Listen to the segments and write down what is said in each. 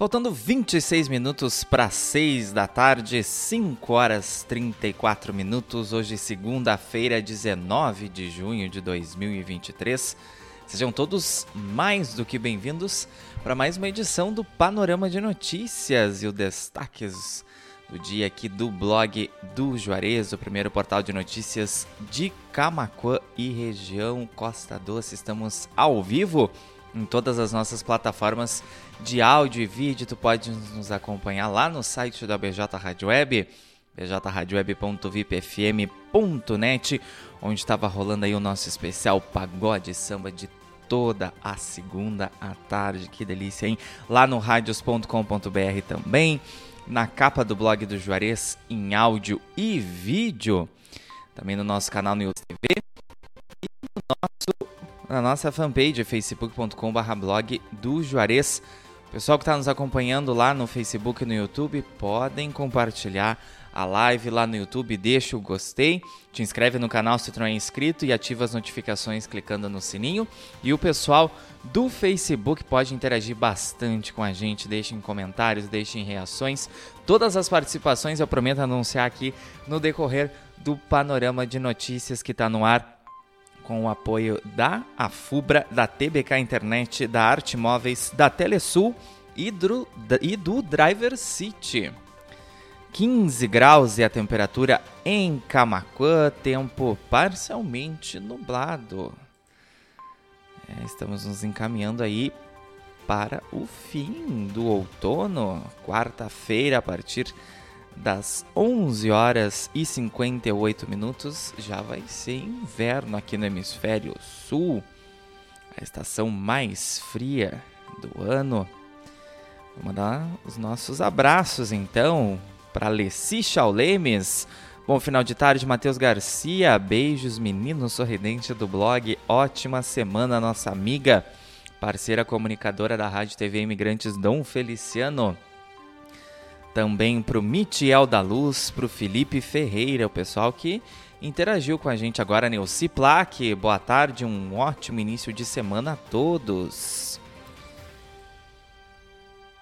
Faltando 26 minutos para 6 da tarde, 5 horas 34 minutos, hoje segunda-feira, 19 de junho de 2023. Sejam todos mais do que bem-vindos para mais uma edição do Panorama de Notícias e os destaques do dia aqui do blog do Juarez, o primeiro portal de notícias de Camacuã e região Costa Doce. Estamos ao vivo em todas as nossas plataformas de áudio e vídeo. Tu pode nos acompanhar lá no site da BJ Rádio Web, bjradioweb.vipfm.net, onde estava rolando aí o nosso especial pagode samba de toda a segunda à tarde. Que delícia, hein? Lá no radios.com.br também, na capa do blog do Juarez em áudio e vídeo, também no nosso canal no YouTube TV e no nosso na nossa fanpage facebook.com.br blog do Juarez. Pessoal que está nos acompanhando lá no Facebook e no YouTube, podem compartilhar a live lá no YouTube, deixa o gostei, te inscreve no canal se tu não é inscrito e ativa as notificações clicando no sininho. E o pessoal do Facebook pode interagir bastante com a gente, deixem comentários, deixem reações. Todas as participações eu prometo anunciar aqui no decorrer do panorama de notícias que está no ar com o apoio da Afubra, da TBK Internet, da Arte Móveis, da Telesul e do, e do Driver City. 15 graus e a temperatura em Camacuã, tempo parcialmente nublado. É, estamos nos encaminhando aí para o fim do outono, quarta-feira, a partir das 11 horas e 58 minutos, já vai ser inverno aqui no hemisfério sul, a estação mais fria do ano. Vou mandar os nossos abraços então para Leci Chaulemes. Bom final de tarde, Matheus Garcia. Beijos, menino sorridente do blog. Ótima semana, nossa amiga, parceira comunicadora da Rádio TV Imigrantes Dom Feliciano. Também para o Mitiel da Luz, para o Felipe Ferreira, o pessoal que interagiu com a gente agora, Neuci Plaque. Boa tarde, um ótimo início de semana a todos.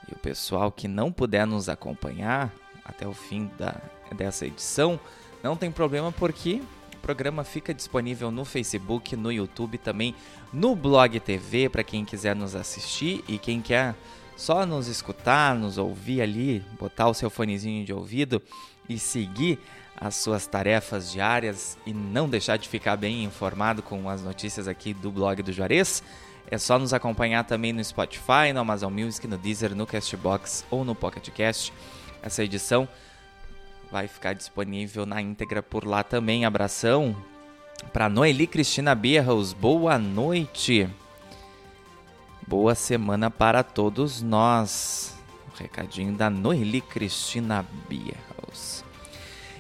E o pessoal que não puder nos acompanhar até o fim da, dessa edição, não tem problema porque o programa fica disponível no Facebook, no YouTube, também no Blog TV para quem quiser nos assistir e quem quer só nos escutar, nos ouvir ali, botar o seu fonezinho de ouvido e seguir as suas tarefas diárias e não deixar de ficar bem informado com as notícias aqui do blog do Juarez, é só nos acompanhar também no Spotify, no Amazon Music, no Deezer, no Castbox ou no Pocket Cast. Essa edição vai ficar disponível na íntegra por lá também. Abração para Noeli Cristina Berros, boa noite. Boa semana para todos nós. O recadinho da Noeli Cristina Bierhaus.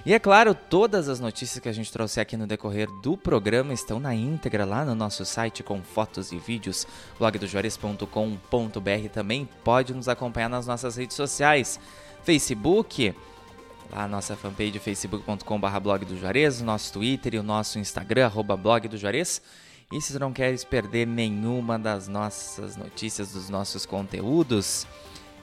E é claro, todas as notícias que a gente trouxe aqui no decorrer do programa estão na íntegra lá no nosso site com fotos e vídeos, blogdojores.com.br. Também pode nos acompanhar nas nossas redes sociais, Facebook, lá a nossa fanpage facebook.com.br blog do Juarez, nosso Twitter e o nosso Instagram, blog do Juarez. E se não queres perder nenhuma das nossas notícias, dos nossos conteúdos,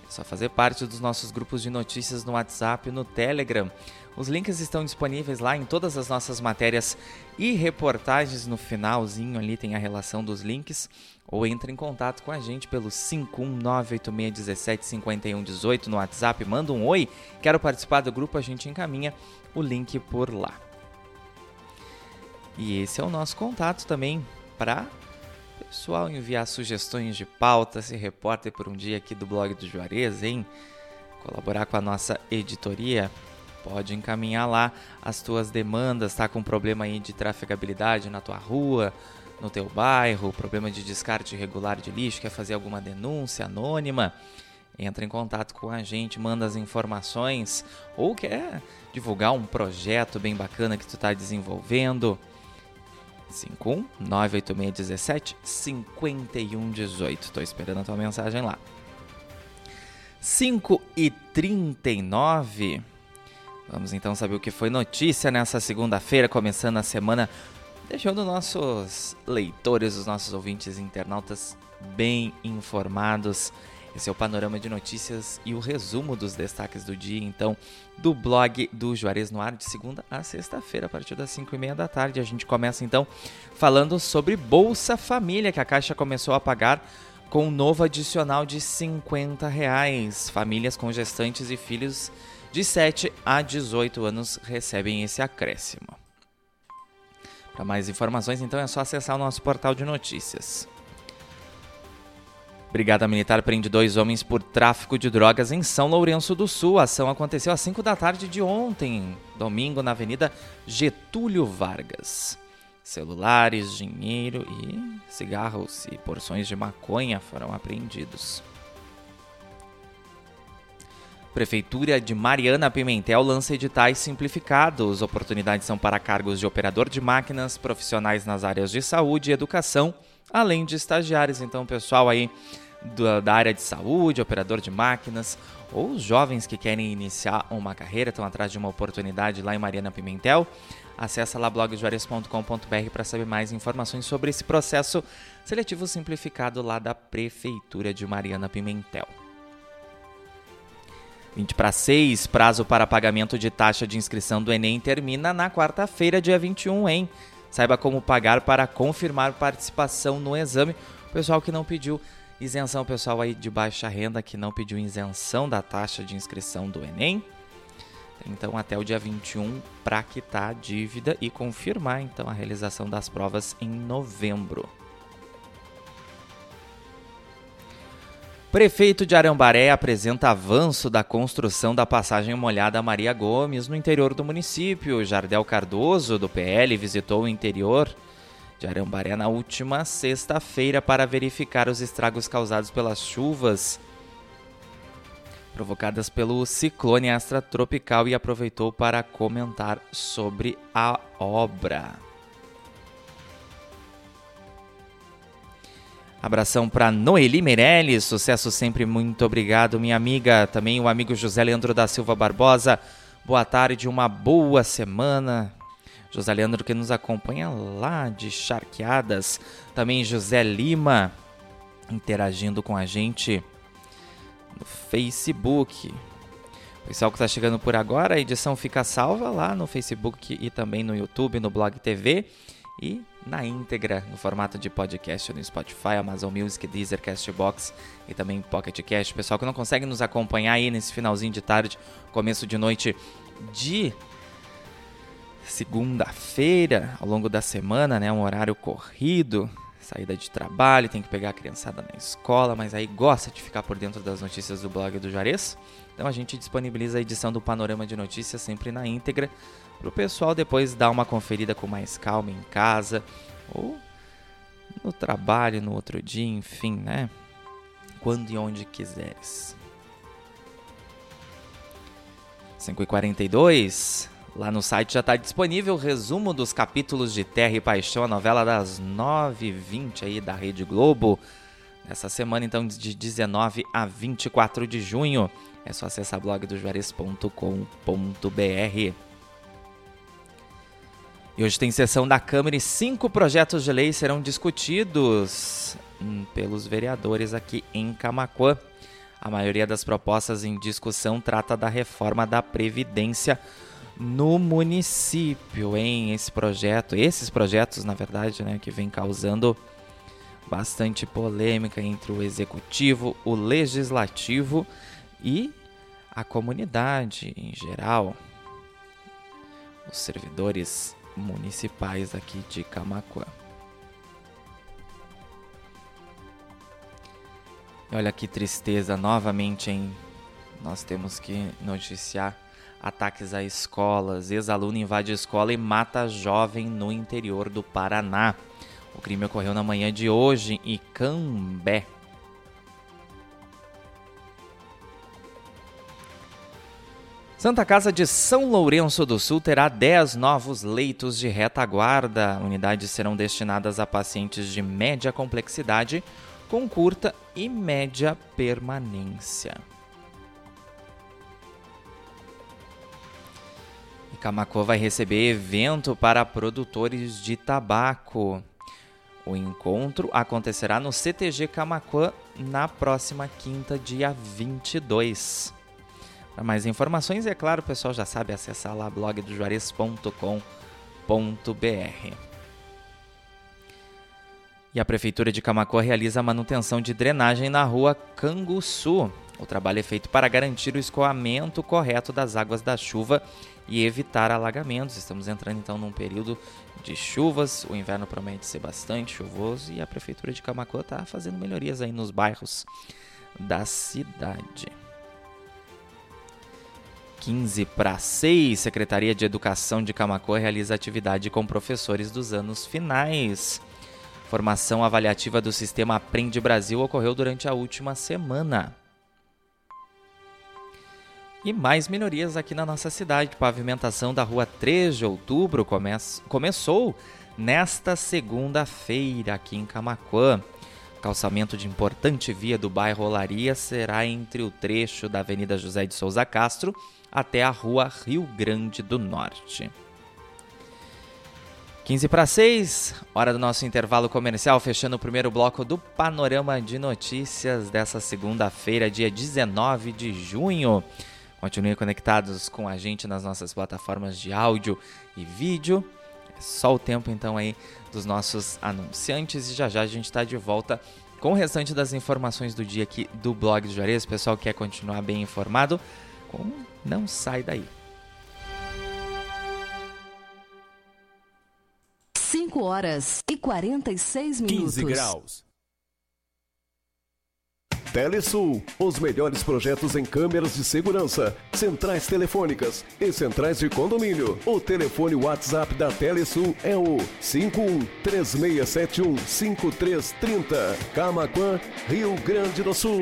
é só fazer parte dos nossos grupos de notícias no WhatsApp e no Telegram. Os links estão disponíveis lá em todas as nossas matérias e reportagens. No finalzinho ali tem a relação dos links. Ou entre em contato com a gente pelo 51986175118 no WhatsApp. Manda um oi. Quero participar do grupo, a gente encaminha o link por lá. E esse é o nosso contato também para pessoal enviar sugestões de pauta, se repórter por um dia aqui do blog do Juarez, hein? Colaborar com a nossa editoria, pode encaminhar lá as tuas demandas, tá? Com problema aí de trafegabilidade na tua rua, no teu bairro, problema de descarte irregular de lixo, quer fazer alguma denúncia anônima, entra em contato com a gente, manda as informações ou quer divulgar um projeto bem bacana que tu está desenvolvendo 51 98617 5118. Estou esperando a tua mensagem lá. 5 e 39. Vamos então saber o que foi notícia nessa segunda-feira, começando a semana, deixando nossos leitores, os nossos ouvintes internautas bem informados Esse é o panorama de notícias e o resumo dos destaques do dia, então, do blog do Juarez no Ar, de segunda a sexta-feira, a partir das 5 e meia da tarde. A gente começa, então, falando sobre Bolsa Família, que a Caixa começou a pagar com um novo adicional de 50 reais. Famílias com gestantes e filhos de 7 a 18 anos recebem esse acréscimo. Para mais informações, então, é só acessar o nosso portal de notícias. Brigada Militar prende dois homens por tráfico de drogas em São Lourenço do Sul. A ação aconteceu às 5 da tarde de ontem, domingo, na Avenida Getúlio Vargas. Celulares, dinheiro e cigarros e porções de maconha foram apreendidos. Prefeitura de Mariana Pimentel lança editais simplificados. Oportunidades são para cargos de operador de máquinas, profissionais nas áreas de saúde e educação, além de estagiários. Então, pessoal aí da área de saúde, operador de máquinas, ou jovens que querem iniciar uma carreira, estão atrás de uma oportunidade lá em Mariana Pimentel, acessa lá blogjuarez.com.br para saber mais informações sobre esse processo seletivo simplificado lá da Prefeitura de Mariana Pimentel. 20 para 6, prazo para pagamento de taxa de inscrição do Enem termina na quarta-feira, dia 21, hein? Saiba como pagar para confirmar participação no exame. O pessoal que não pediu Isenção pessoal aí de baixa renda que não pediu isenção da taxa de inscrição do Enem. Então até o dia 21 para quitar a dívida e confirmar então a realização das provas em novembro. Prefeito de Arambaré apresenta avanço da construção da passagem molhada Maria Gomes no interior do município. Jardel Cardoso, do PL, visitou o interior de Arambaré na última sexta-feira para verificar os estragos causados pelas chuvas provocadas pelo ciclone extratropical e aproveitou para comentar sobre a obra. Abração para Noeli Meirelles, sucesso sempre, muito obrigado, minha amiga. Também o amigo José Leandro da Silva Barbosa, boa tarde, uma boa semana. José Leandro que nos acompanha lá de Charqueadas. Também José Lima interagindo com a gente no Facebook. Pessoal que está chegando por agora, a edição fica salva lá no Facebook e também no YouTube, no Blog TV e na íntegra no formato de podcast no Spotify, Amazon Music, Deezer, Castbox e também Pocket Cast. Pessoal que não consegue nos acompanhar aí nesse finalzinho de tarde, começo de noite de segunda-feira, ao longo da semana, né, um horário corrido, saída de trabalho, tem que pegar a criançada na escola, mas aí gosta de ficar por dentro das notícias do blog do Juarez. Então a gente disponibiliza a edição do Panorama de Notícias sempre na íntegra, para o pessoal depois dar uma conferida com mais calma em casa ou no trabalho no outro dia, enfim, né? Quando e onde quiseres. 5h42, Lá no site já está disponível o resumo dos capítulos de Terra e Paixão, a novela das 9h20 aí da Rede Globo. Nessa semana, então, de 19 a 24 de junho. É só acessar blogdojuarez.com.br. E hoje tem sessão da Câmara e cinco projetos de lei serão discutidos hum, pelos vereadores aqui em Camacuã. A maioria das propostas em discussão trata da reforma da Previdência no município, em esse projeto, esses projetos, na verdade, né, que vem causando bastante polêmica entre o executivo, o legislativo e a comunidade em geral, os servidores municipais aqui de Camacuã. olha que tristeza novamente, hein? Nós temos que noticiar ataques a escolas. Ex-aluno invade escola e mata jovem no interior do Paraná. O crime ocorreu na manhã de hoje em Cambé. Santa Casa de São Lourenço do Sul terá 10 novos leitos de retaguarda. Unidades serão destinadas a pacientes de média complexidade com curta e média permanência. Camacuã vai receber evento para produtores de tabaco. O encontro acontecerá no CTG Camacuã na próxima quinta, dia 22. Para mais informações, é claro, o pessoal já sabe acessar lá blogdojuarez.com.br. E a Prefeitura de Camacoa realiza a manutenção de drenagem na rua Canguçu. O trabalho é feito para garantir o escoamento correto das águas da chuva e evitar alagamentos. Estamos entrando então num período de chuvas, o inverno promete ser bastante chuvoso e a Prefeitura de Camacoa está fazendo melhorias aí nos bairros da cidade. 15 para 6, Secretaria de Educação de Camacoa realiza atividade com professores dos anos finais. Formação avaliativa do sistema Aprende Brasil ocorreu durante a última semana. E mais minorias aqui na nossa cidade. Pavimentação da rua 3 de outubro come começou nesta segunda-feira aqui em Camacoan. Calçamento de importante via do bairro Olaria será entre o trecho da Avenida José de Souza Castro até a rua Rio Grande do Norte. 15 para 6, hora do nosso intervalo comercial, fechando o primeiro bloco do Panorama de Notícias dessa segunda-feira, dia 19 de junho. Continuem conectados com a gente nas nossas plataformas de áudio e vídeo. É só o tempo então aí dos nossos anunciantes e já já a gente está de volta com o restante das informações do dia aqui do blog do Juarez. Pessoal quer continuar bem informado, com... não sai daí. 5 horas e 46 minutos. 15 graus. Telesul, os melhores projetos em câmeras de segurança, centrais telefônicas e centrais de condomínio. O telefone WhatsApp da Telesul é o 51 3671 5330. Camaquã, Rio Grande do Sul.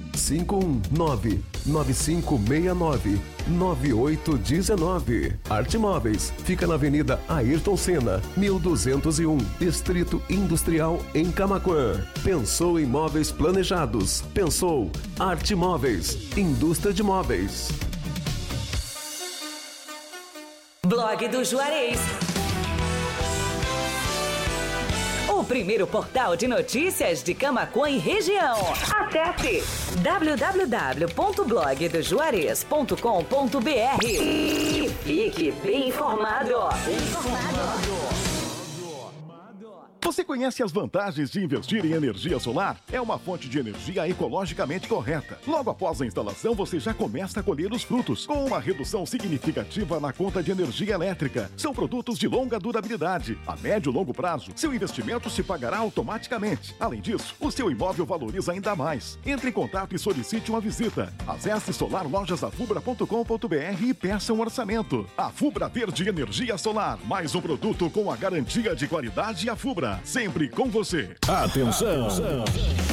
519 9569 9819. Arte Móveis fica na Avenida Ayrton Senna, 1201, Distrito Industrial em Camaquã. Pensou em móveis planejados? Pensou Arte Móveis, indústria de móveis. Blog do Juarez primeiro portal de notícias de Camacuã e região. Acesse www.blogdojuarez.com.br e fique bem informado. Bem informado. Você conhece as vantagens de investir em energia solar? É uma fonte de energia ecologicamente correta. Logo após a instalação, você já começa a colher os frutos, com uma redução significativa na conta de energia elétrica. São produtos de longa durabilidade. A médio e longo prazo, seu investimento se pagará automaticamente. Além disso, o seu imóvel valoriza ainda mais. Entre em contato e solicite uma visita. Acesse solarlojasafubra.com.br e peça um orçamento. A Fubra Verde Energia Solar, mais um produto com a garantia de qualidade a Fubra sempre com você. Atenção. Atenção.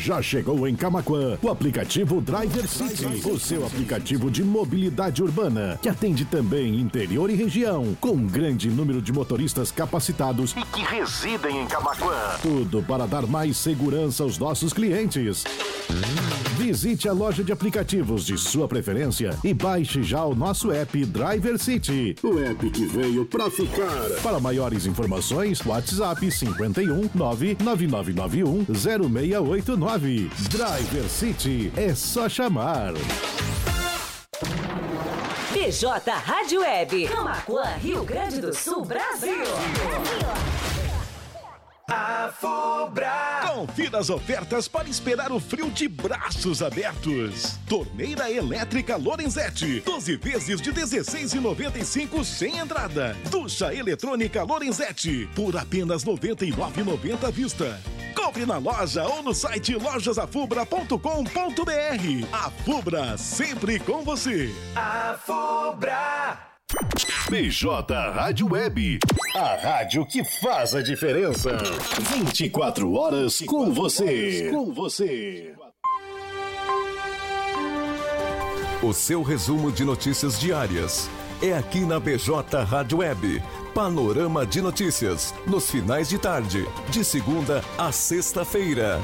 Já chegou em Camaquã o aplicativo Driver City, o seu aplicativo de mobilidade urbana, que atende também interior e região, com um grande número de motoristas capacitados e que residem em Camaquã. Tudo para dar mais segurança aos nossos clientes. Visite a loja de aplicativos de sua preferência e baixe já o nosso app Driver City. O app que veio para ficar. Para maiores informações, WhatsApp 51 99991 0689. Driver City é só chamar. PJ Rádio Web. Camacuã, Rio Grande do Sul, Brasil. Brasil. A Fubra! Confira as ofertas para esperar o frio de braços abertos. Torneira elétrica Lorenzetti, 12 vezes de 16,95 sem entrada. Ducha eletrônica Lorenzetti, por apenas 99,90 à vista. Compre na loja ou no site lojasafubra.com.br. A Fubra, sempre com você. A Fubra! BJ Rádio Web, a rádio que faz a diferença. 24 horas com você. Com você. O seu resumo de notícias diárias é aqui na BJ Rádio Web. Panorama de notícias nos finais de tarde, de segunda a sexta-feira.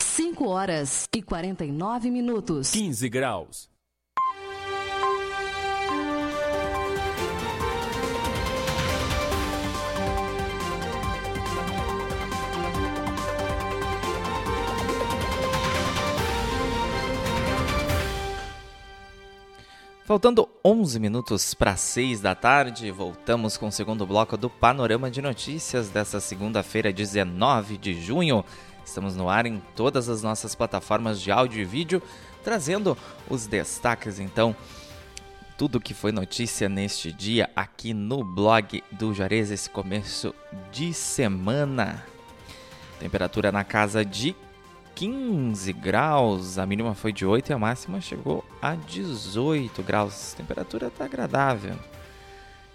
5 horas e 49 minutos. 15 graus. Faltando 11 minutos para 6 da tarde, voltamos com o segundo bloco do Panorama de Notícias dessa segunda-feira, 19 de junho. Estamos no ar em todas as nossas plataformas de áudio e vídeo, trazendo os destaques então, tudo que foi notícia neste dia aqui no blog do Juarez esse começo de semana. Temperatura na casa de 15 graus, a mínima foi de 8 e a máxima chegou a 18 graus. A temperatura está agradável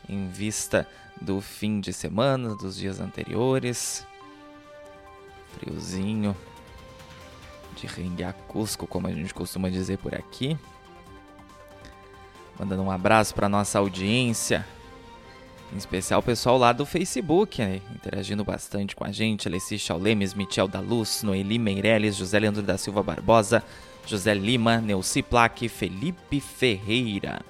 em vista do fim de semana, dos dias anteriores. Friozinho de rengue Cusco, como a gente costuma dizer por aqui. Mandando um abraço para nossa audiência em especial o pessoal lá do Facebook, né? interagindo bastante com a gente. Alessi Chaulemes, Michel da Luz, Noeli Meirelles, José Leandro da Silva Barbosa, José Lima, Neuci Plaque, Felipe Ferreira.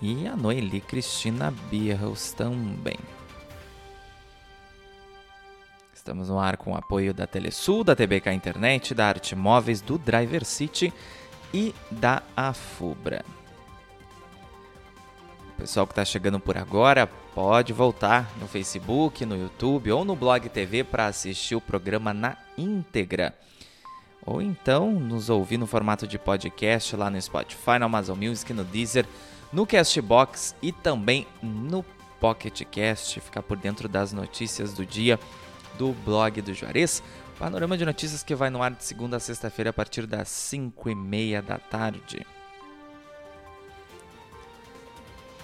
E a Noeli Cristina Birros também. Estamos no ar com o apoio da Telesul, da TBK Internet, da Arte Móveis, do Driver City e da Afubra. Pessoal que está chegando por agora, pode voltar no Facebook, no YouTube ou no Blog TV para assistir o programa na íntegra. Ou então nos ouvir no formato de podcast lá no Spotify, no Amazon Music, no Deezer, no Castbox e também no Pocket Cast. Ficar por dentro das notícias do dia do blog do Juarez. Panorama de notícias que vai no ar de segunda a sexta-feira a partir das 5 e meia da tarde.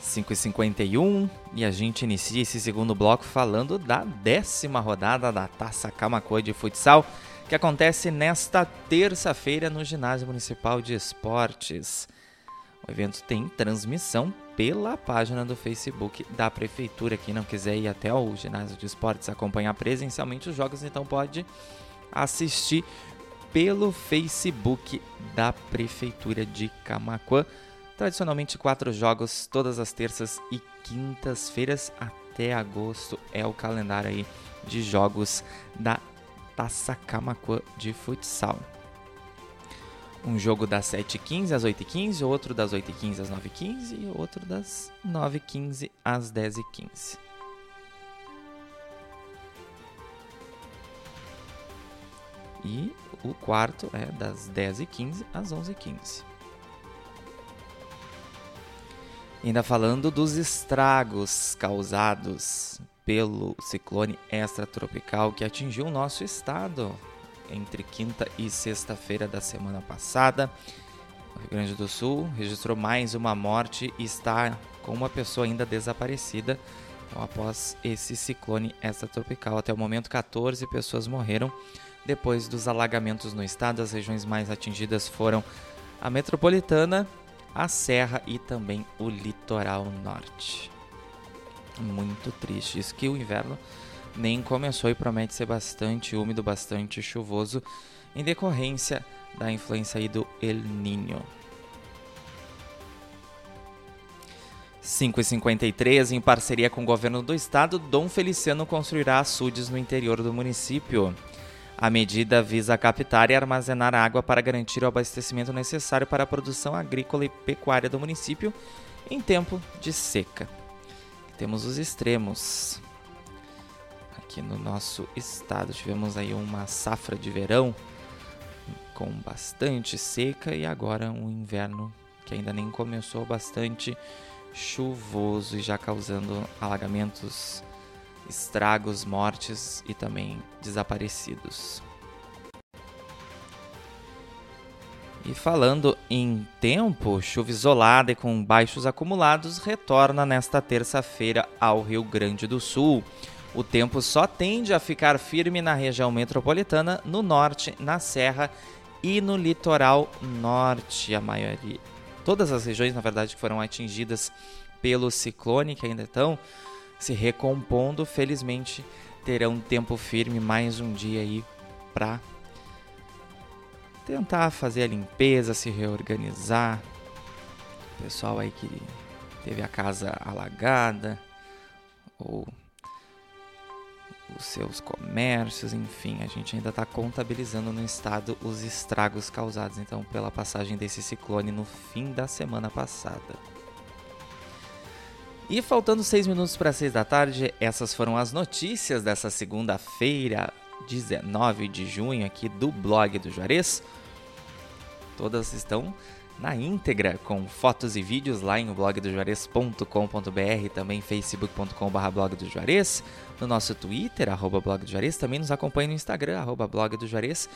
5h51 e a gente inicia esse segundo bloco falando da décima rodada da Taça Camacoa de Futsal, que acontece nesta terça-feira no Ginásio Municipal de Esportes. O evento tem transmissão pela página do Facebook da Prefeitura. Quem não quiser ir até o Ginásio de Esportes acompanhar presencialmente os jogos, então pode assistir pelo Facebook da Prefeitura de Camacuã. Tradicionalmente, quatro jogos todas as terças e quintas-feiras até agosto é o calendário aí de jogos da Taça Camacuã de futsal. Um jogo das 7h15 às 8h15, outro das 8h15 às 9h15 e outro das 9h15 às 10h15. E o quarto é das 10h15 às 11h15. Ainda falando dos estragos causados pelo ciclone extratropical que atingiu o nosso estado entre quinta e sexta-feira da semana passada. O Rio Grande do Sul registrou mais uma morte e está com uma pessoa ainda desaparecida então, após esse ciclone extratropical. Até o momento, 14 pessoas morreram depois dos alagamentos no estado. As regiões mais atingidas foram a metropolitana, a serra e também o litoral norte. Muito triste. Isso que o inverno nem começou e promete ser bastante úmido, bastante chuvoso, em decorrência da influência aí do El Niño. 5,53, em parceria com o governo do estado, Dom Feliciano construirá açudes no interior do município. A medida visa captar e armazenar água para garantir o abastecimento necessário para a produção agrícola e pecuária do município em tempo de seca. Temos os extremos. Aqui no nosso estado tivemos aí uma safra de verão com bastante seca e agora um inverno que ainda nem começou bastante chuvoso e já causando alagamentos estragos, mortes e também desaparecidos. E falando em tempo, chuva isolada e com baixos acumulados retorna nesta terça-feira ao Rio Grande do Sul. O tempo só tende a ficar firme na região metropolitana, no norte, na serra e no litoral norte. A maioria, todas as regiões, na verdade, que foram atingidas pelo ciclone, que ainda estão se recompondo. Felizmente terão tempo firme mais um dia aí para tentar fazer a limpeza, se reorganizar. O pessoal aí que teve a casa alagada ou os seus comércios, enfim, a gente ainda está contabilizando no estado os estragos causados então pela passagem desse ciclone no fim da semana passada. E faltando seis minutos para seis da tarde, essas foram as notícias dessa segunda-feira, 19 de junho, aqui do blog do Juarez. Todas estão na íntegra, com fotos e vídeos lá em blogdojuarez.com.br, também facebook.com.br blog do Juarez, no nosso Twitter, arroba blog do Juarez, também nos acompanhe no Instagram, arroba blog do Juarez,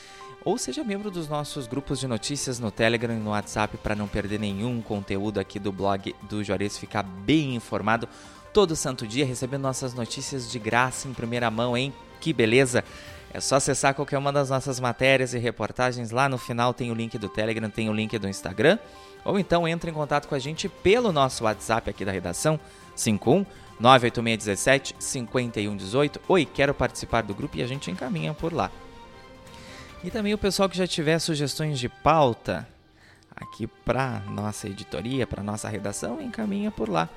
ou seja membro dos nossos grupos de notícias no Telegram e no WhatsApp para não perder nenhum conteúdo aqui do blog do Juarez, ficar bem informado todo santo dia, recebendo nossas notícias de graça em primeira mão, hein? Que beleza! É só acessar qualquer uma das nossas matérias e reportagens. Lá no final tem o link do Telegram, tem o link do Instagram. Ou então entre em contato com a gente pelo nosso WhatsApp aqui da redação, 51 98617 5118. Oi, quero participar do grupo e a gente encaminha por lá. E também o pessoal que já tiver sugestões de pauta aqui para nossa editoria, para nossa redação, encaminha por lá.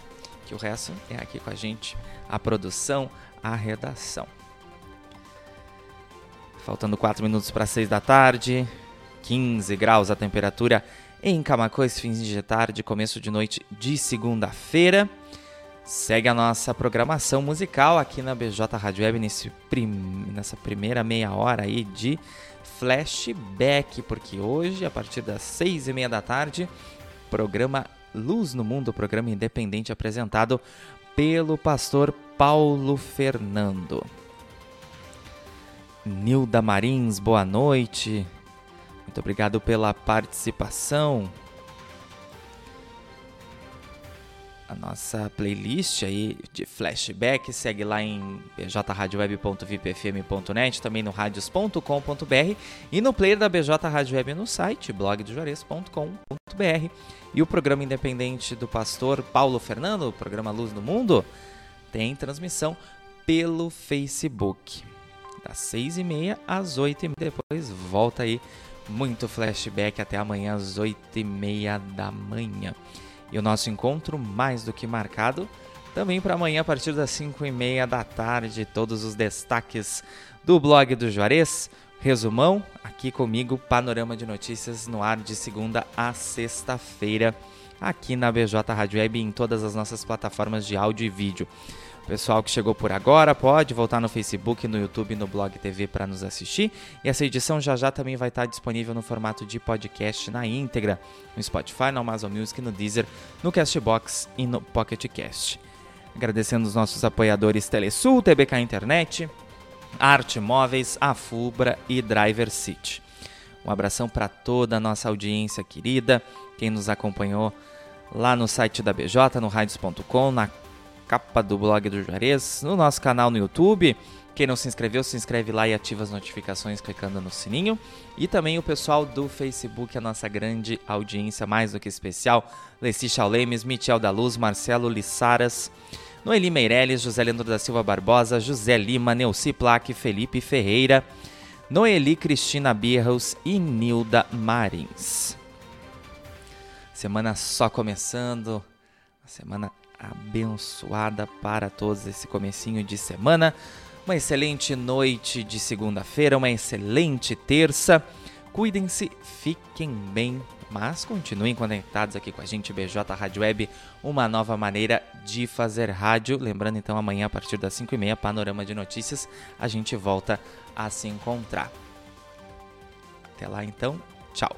Que o resto é aqui com a gente, a produção, a redação. Faltando 4 minutos para 6 da tarde, 15 graus a temperatura em Camacuã, esse fim de tarde, começo de noite de segunda-feira. Segue a nossa programação musical aqui na BJ Rádio Web prim... nessa primeira meia hora aí de flashback, porque hoje, a partir das seis e meia da tarde, programa Luz no Mundo, programa independente apresentado pelo pastor Paulo Fernando. Nilda Marins, boa noite. Muito obrigado pela participação. A nossa playlist aí de flashback segue lá em bjradioweb.vipfm.net, também no radios.com.br e no player da BJ Rádio Web no site blogdojuarez.com.br. E o programa independente do pastor Paulo Fernando, o programa Luz no Mundo, tem transmissão pelo Facebook das 6 e meia às 8 e meia. Depois volta aí muito flashback até amanhã às 8 e meia da manhã. E o nosso encontro mais do que marcado também para amanhã a partir das 5 e meia da tarde. Todos os destaques do blog do Juarez. Resumão, aqui comigo, panorama de notícias no ar de segunda a sexta-feira, aqui na BJ Rádio Web e em todas as nossas plataformas de áudio e vídeo. Pessoal que chegou por agora, pode voltar no Facebook, no YouTube, no Blog TV para nos assistir. E essa edição já já também vai estar disponível no formato de podcast na íntegra, no Spotify, no Amazon Music, no Deezer, no Castbox e no Pocket Cast. Agradecendo os nossos apoiadores Telesul, TBK Internet, Arte Móveis, Afubra e Driver City. Um abração para toda a nossa audiência querida, quem nos acompanhou lá no site da BJ, no radios.com, na capa do blog do Juarez, no nosso canal no YouTube. Quem não se inscreveu, se inscreve lá e ativa as notificações clicando no sininho. E também o pessoal do Facebook, a nossa grande audiência mais do que especial. Leci Chaulemes, Michel da Luz, Marcelo Lissaras, Noeli Meirelles, José Leandro da Silva Barbosa, José Lima, Neuci Plaque, Felipe Ferreira, Noeli Cristina Birros e Nilda Marins. Semana só começando, semana abençoada para todos esse comecinho de semana. Uma excelente noite de segunda-feira, uma excelente terça. Cuidem-se, fiquem bem, mas continuem conectados aqui com a gente, BJ Rádio Web, uma nova maneira de fazer rádio. Lembrando então, amanhã a partir das 5h30, Panorama de Notícias, a gente volta a se encontrar. Até lá então, tchau.